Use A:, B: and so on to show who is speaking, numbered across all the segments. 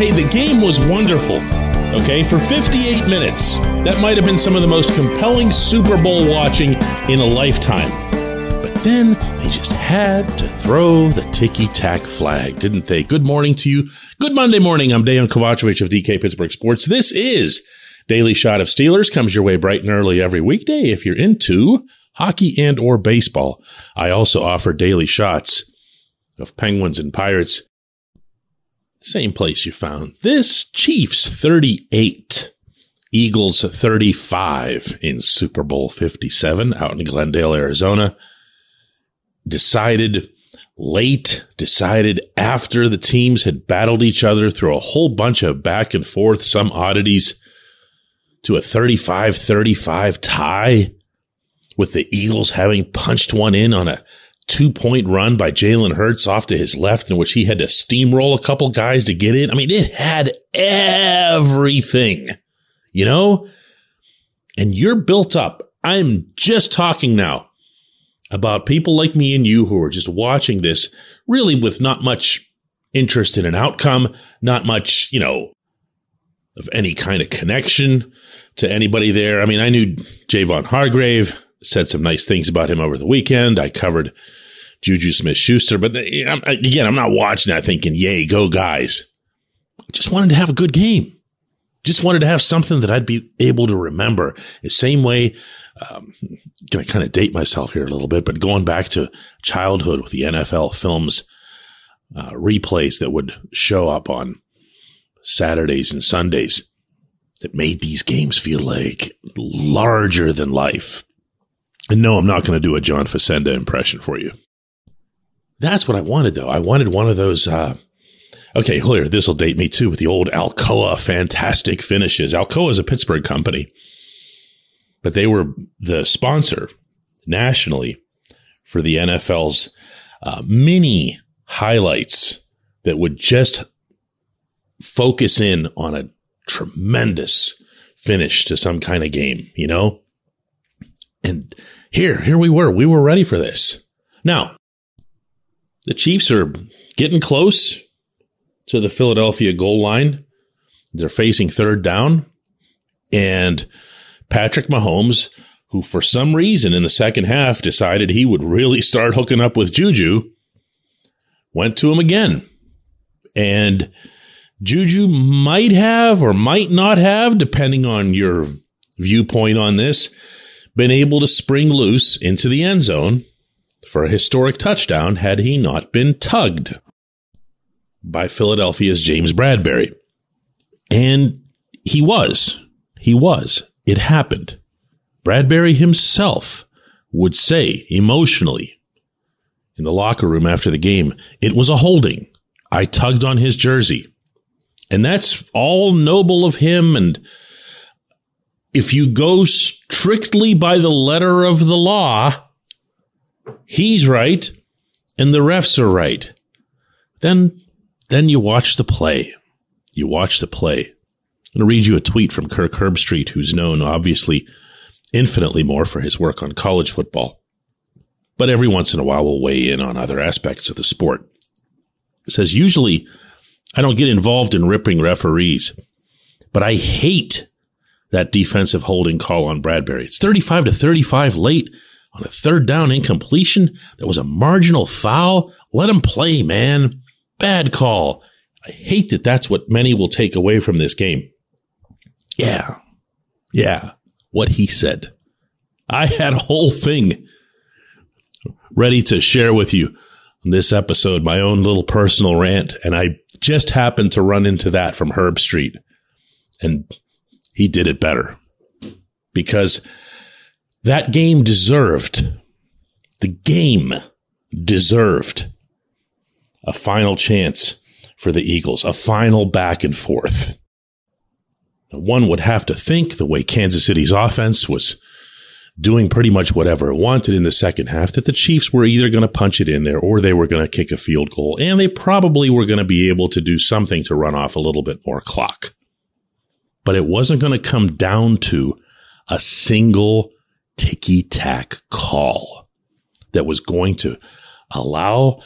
A: hey, the game was wonderful. Okay, for 58 minutes, that might have been some of the most compelling Super Bowl watching in a lifetime. But then they just had to throw the ticky tack flag, didn't they? Good morning to you. Good Monday morning. I'm Dejan Kovacevic of DK Pittsburgh Sports. This is Daily Shot of Steelers. Comes your way bright and early every weekday if you're into hockey and or baseball. I also offer daily shots of Penguins and Pirates same place you found this Chiefs 38, Eagles 35 in Super Bowl 57 out in Glendale, Arizona. Decided late, decided after the teams had battled each other through a whole bunch of back and forth, some oddities to a 35 35 tie with the Eagles having punched one in on a two point run by Jalen Hurts off to his left in which he had to steamroll a couple guys to get in. I mean, it had everything, you know? And you're built up. I'm just talking now about people like me and you who are just watching this really with not much interest in an outcome, not much, you know, of any kind of connection to anybody there. I mean, I knew Javon Hargrave, said some nice things about him over the weekend. I covered Juju Smith Schuster. But uh, again, I'm not watching that thinking, yay, go guys. I just wanted to have a good game. Just wanted to have something that I'd be able to remember. The same way, um, gonna kind of date myself here a little bit, but going back to childhood with the NFL films, uh, replays that would show up on Saturdays and Sundays that made these games feel like larger than life. And no, I'm not going to do a John Facenda impression for you. That's what I wanted, though. I wanted one of those. Uh, okay, here, this will date me too with the old Alcoa fantastic finishes. Alcoa is a Pittsburgh company, but they were the sponsor nationally for the NFL's uh, mini highlights that would just focus in on a tremendous finish to some kind of game, you know? And here, here we were. We were ready for this. Now, the Chiefs are getting close to the Philadelphia goal line. They're facing third down. And Patrick Mahomes, who for some reason in the second half decided he would really start hooking up with Juju, went to him again. And Juju might have or might not have, depending on your viewpoint on this, been able to spring loose into the end zone for a historic touchdown had he not been tugged by Philadelphia's James Bradberry. And he was. He was. It happened. Bradberry himself would say emotionally in the locker room after the game, it was a holding. I tugged on his jersey. And that's all noble of him. And if you go strictly by the letter of the law, he's right and the refs are right. Then, then you watch the play. You watch the play. I'm going to read you a tweet from Kirk Herbstreit, who's known obviously infinitely more for his work on college football, but every once in a while we'll weigh in on other aspects of the sport. It says, usually I don't get involved in ripping referees, but I hate that defensive holding call on Bradberry. It's 35 to 35 late on a third down incompletion that was a marginal foul. Let him play, man. Bad call. I hate that that's what many will take away from this game. Yeah. Yeah. What he said. I had a whole thing ready to share with you on this episode, my own little personal rant. And I just happened to run into that from Herbstreit. And he did it better because that game deserved, the game deserved a final chance for the Eagles, a final back and forth. One would have to think the way Kansas City's offense was doing pretty much whatever it wanted in the second half, that the Chiefs were either going to punch it in there or they were going to kick a field goal, and they probably were going to be able to do something to run off a little bit more clock. But it wasn't going to come down to a single ticky tack call that was going to allow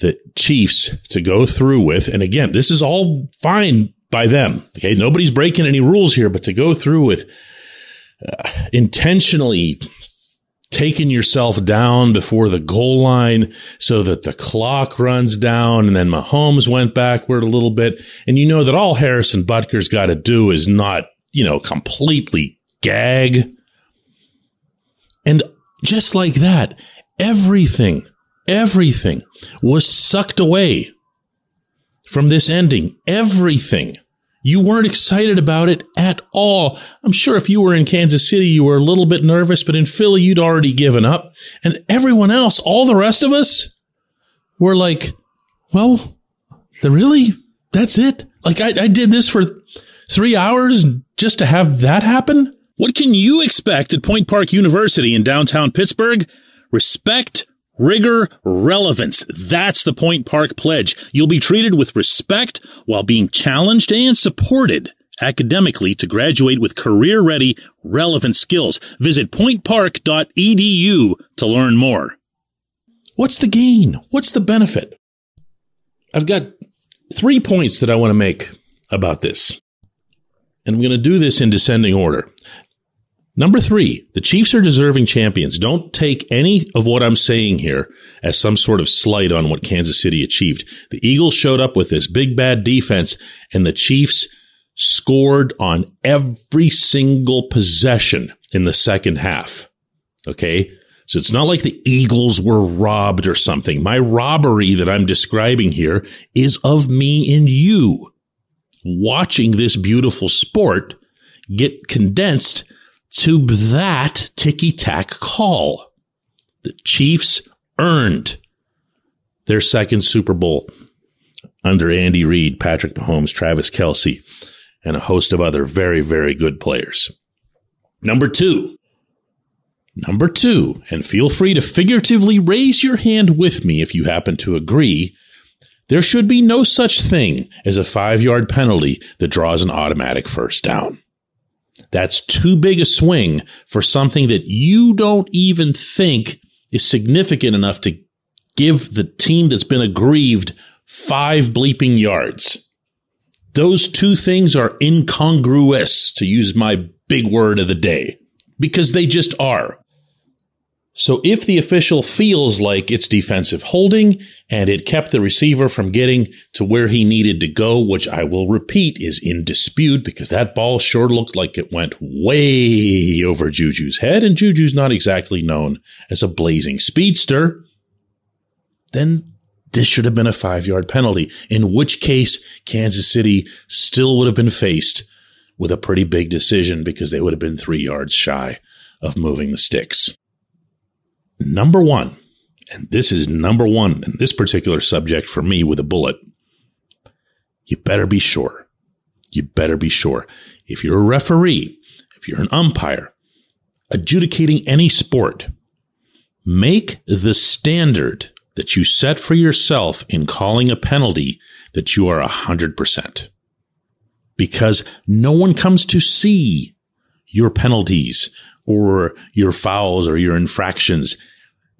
A: the Chiefs to go through with, and again, this is all fine by them. Okay. Nobody's breaking any rules here, but to go through with uh, intentionally taking yourself down before the goal line so that the clock runs down and then Mahomes went backward a little bit. And you know that all Harrison Butker's got to do is not, you know, completely gag. And just like that, everything, everything was sucked away from this ending. Everything. You weren't excited about it at all. I'm sure if you were in Kansas City, you were a little bit nervous, but in Philly, you'd already given up. And everyone else, all the rest of us, were like, well, really? That's it? Like, I, I did this for three hours just to have that happen?
B: What can you expect at Point Park University in downtown Pittsburgh? Respect Rigor, relevance. That's the Point Park Pledge. You'll be treated with respect while being challenged and supported academically to graduate with career ready, relevant skills. Visit pointpark.edu to learn more.
A: What's the gain? What's the benefit? I've got three points that I want to make about this. And I'm going to do this in descending order. Number three, the Chiefs are deserving champions. Don't take any of what I'm saying here as some sort of slight on what Kansas City achieved. The Eagles showed up with this big bad defense and the Chiefs scored on every single possession in the second half. Okay. So it's not like the Eagles were robbed or something. My robbery that I'm describing here is of me and you watching this beautiful sport get condensed to that ticky tack call. The Chiefs earned their second Super Bowl under Andy Reid, Patrick Mahomes, Travis Kelce, and a host of other very, very good players. Number two. Number two, and feel free to figuratively raise your hand with me if you happen to agree. There should be no such thing as a five yard penalty that draws an automatic first down. That's too big a swing for something that you don't even think is significant enough to give the team that's been aggrieved five bleeping yards. Those two things are incongruous, to use my big word of the day, because they just are. So if the official feels like it's defensive holding and it kept the receiver from getting to where he needed to go, which I will repeat is in dispute because that ball sure looked like it went way over Juju's head and Juju's not exactly known as a blazing speedster, then this should have been a five yard penalty, in which case Kansas City still would have been faced with a pretty big decision because they would have been three yards shy of moving the sticks. Number one, and this is number one in this particular subject for me with a bullet, you better be sure. You better be sure. If you're a referee, if you're an umpire, adjudicating any sport, make the standard that you set for yourself in calling a penalty that you are 100%. Because no one comes to see your penalties or your fouls or your infractions.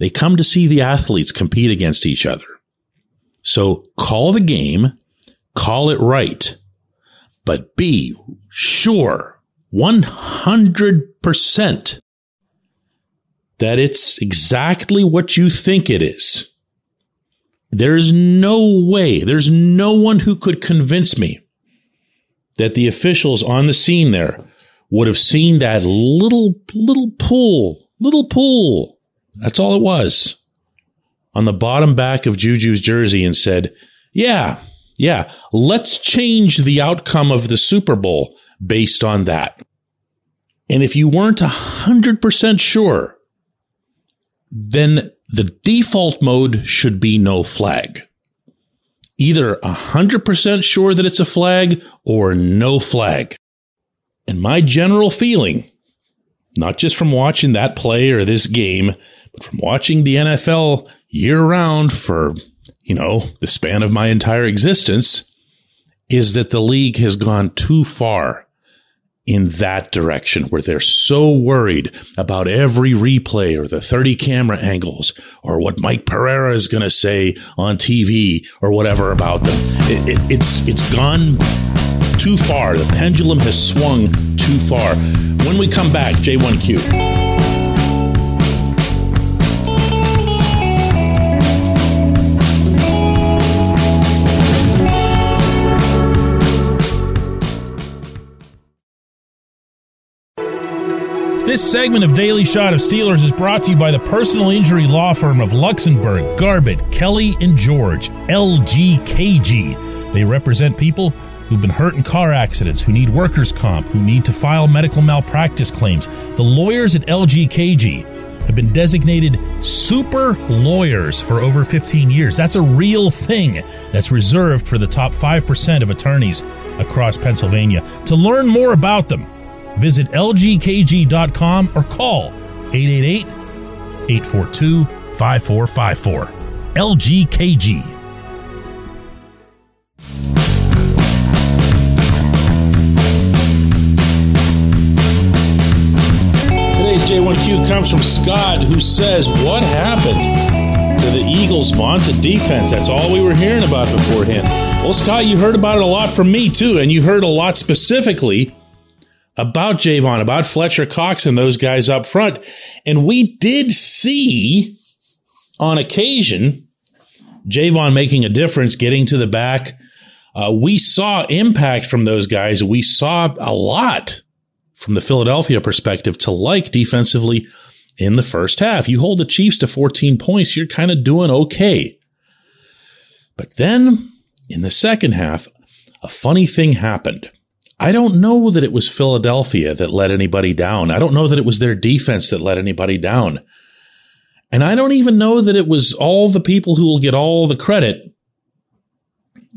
A: They come to see the athletes compete against each other. So call the game, call it right, but be sure 100% that it's exactly what you think it is. There's no way, there's no one who could convince me that the officials on the scene there would have seen that little, little pool, little pool that's all it was. On the bottom back of Juju's jersey and said, yeah, yeah, let's change the outcome of the Super Bowl based on that. And if you weren't 100% sure, then the default mode should be no flag. Either 100% sure that it's a flag or no flag. And my general feeling, not just from watching that play or this game, but from watching the NFL year round for, you know, the span of my entire existence, is that the league has gone too far in that direction where they're so worried about every replay or the 30 camera angles or what Mike Pereira is going to say on TV or whatever about them. It, it, it's, it's gone too far. The pendulum has swung too far. When we come back, J1Q.
B: This segment of Daily Shot of Steelers is brought to you by the personal injury law firm of Luxenberg, Garbett, Kelly, and George, LGKG. They represent people who've been hurt in car accidents, who need workers' comp, who need to file medical malpractice claims. The lawyers at LGKG have been designated super lawyers for over 15 years. That's a real thing that's reserved for the top 5% of attorneys across Pennsylvania. To learn more about them, Visit lgkg.com or call 888 842 5454. LGKG.
A: Today's J1Q comes from Scott, who says, What happened to the Eagles' vaunted defense? That's all we were hearing about beforehand. Well, Scott, you heard about it a lot from me, too, and you heard a lot specifically about Javon, about Fletcher Cox and those guys up front. And we did see on occasion Javon making a difference, getting to the back. Uh, we saw impact from those guys. We saw a lot from the Philadelphia perspective to like defensively in the first half. You hold the Chiefs to 14 points, you're kind of doing okay. But then in the second half, a funny thing happened. I don't know that it was Philadelphia that let anybody down. I don't know that it was their defense that let anybody down. And I don't even know that it was all the people who will get all the credit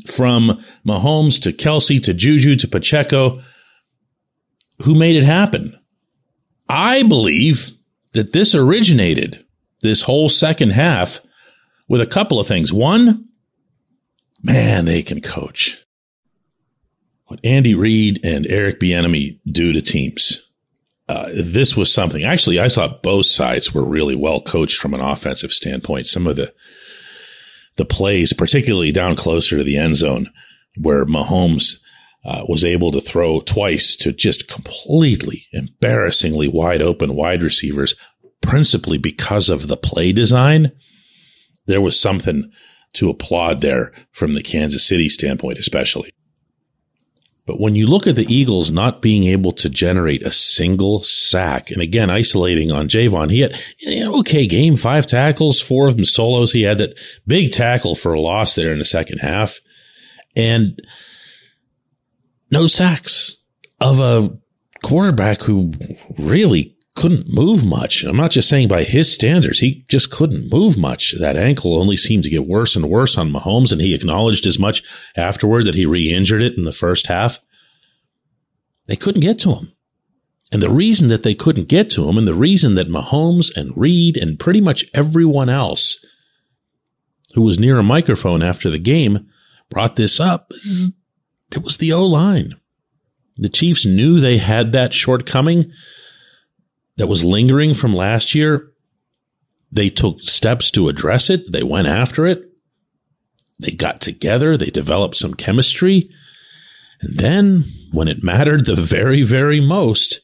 A: from Mahomes to Kelce to Juju to Pacheco who made it happen. I believe that this originated, this whole second half, with a couple of things. One, man, they can coach Andy Reid and Eric Bieniemy do to teams. Uh, this was something. Actually, I thought both sides were really well coached from an offensive standpoint. Some of the the plays, particularly down closer to the end zone, where Mahomes uh, was able to throw twice to just completely embarrassingly wide open wide receivers, principally because of the play design. There was something to applaud there from the Kansas City standpoint, especially. But when you look at the Eagles not being able to generate a single sack, and again, isolating on Javon, he had an okay game, five tackles, four of them solos. He had that big tackle for a loss there in the second half and no sacks of a quarterback who really couldn't move much. I'm not just saying by his standards, he just couldn't move much. That ankle only seemed to get worse and worse on Mahomes, and he acknowledged as much afterward that he re injured it in the first half. They couldn't get to him. And the reason that they couldn't get to him, and the reason that Mahomes and Reid and pretty much everyone else who was near a microphone after the game brought this up, it was the O line. The Chiefs knew they had that shortcoming that was lingering from last year. They took steps to address it. They went after it. They got together. They developed some chemistry. And then when it mattered the very, very most,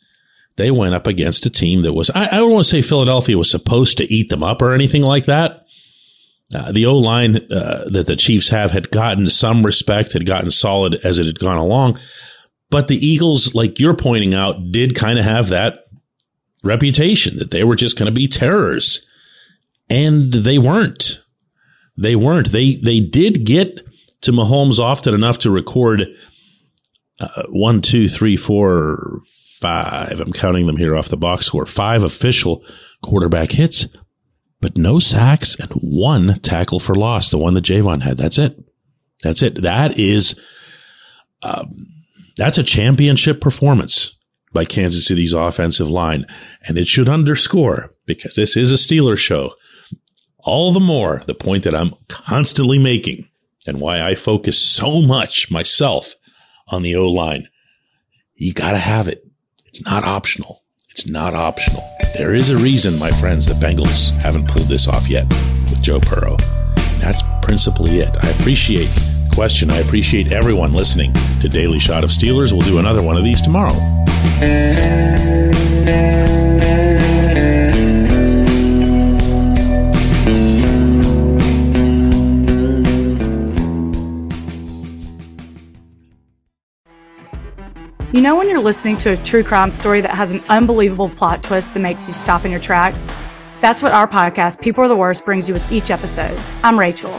A: they went up against a team that was, I, I don't want to say Philadelphia was supposed to eat them up or anything like that. Uh, the O line uh, that the Chiefs have had gotten some respect, had gotten solid as it had gone along. But the Eagles, like you're pointing out, did kind of have that reputation that they were just going to be terrors. And they weren't. They weren't. They, they did get to Mahomes often enough to record uh, one, two, three, four, five. I'm counting them here off the box score. Five official quarterback hits, but no sacks and one tackle for loss. The one that Javon had. That's it. That's it. That is, um, that's a championship performance by Kansas City's offensive line. And it should underscore, because this is a Steelers show, all the more the point that I'm constantly making and why I focus so much myself on the O line. You got to have it. It's not optional. It's not optional. There is a reason, my friends, the Bengals haven't pulled this off yet with Joe Burrow. That's principally it. I appreciate question. I appreciate everyone listening to Daily Shot of Steelers. We'll do another one of these tomorrow.
C: You know, when you're listening to a true crime story that has an unbelievable plot twist that makes you stop in your tracks? That's what our podcast, People Are the Worst, brings you with each episode. I'm Rachel.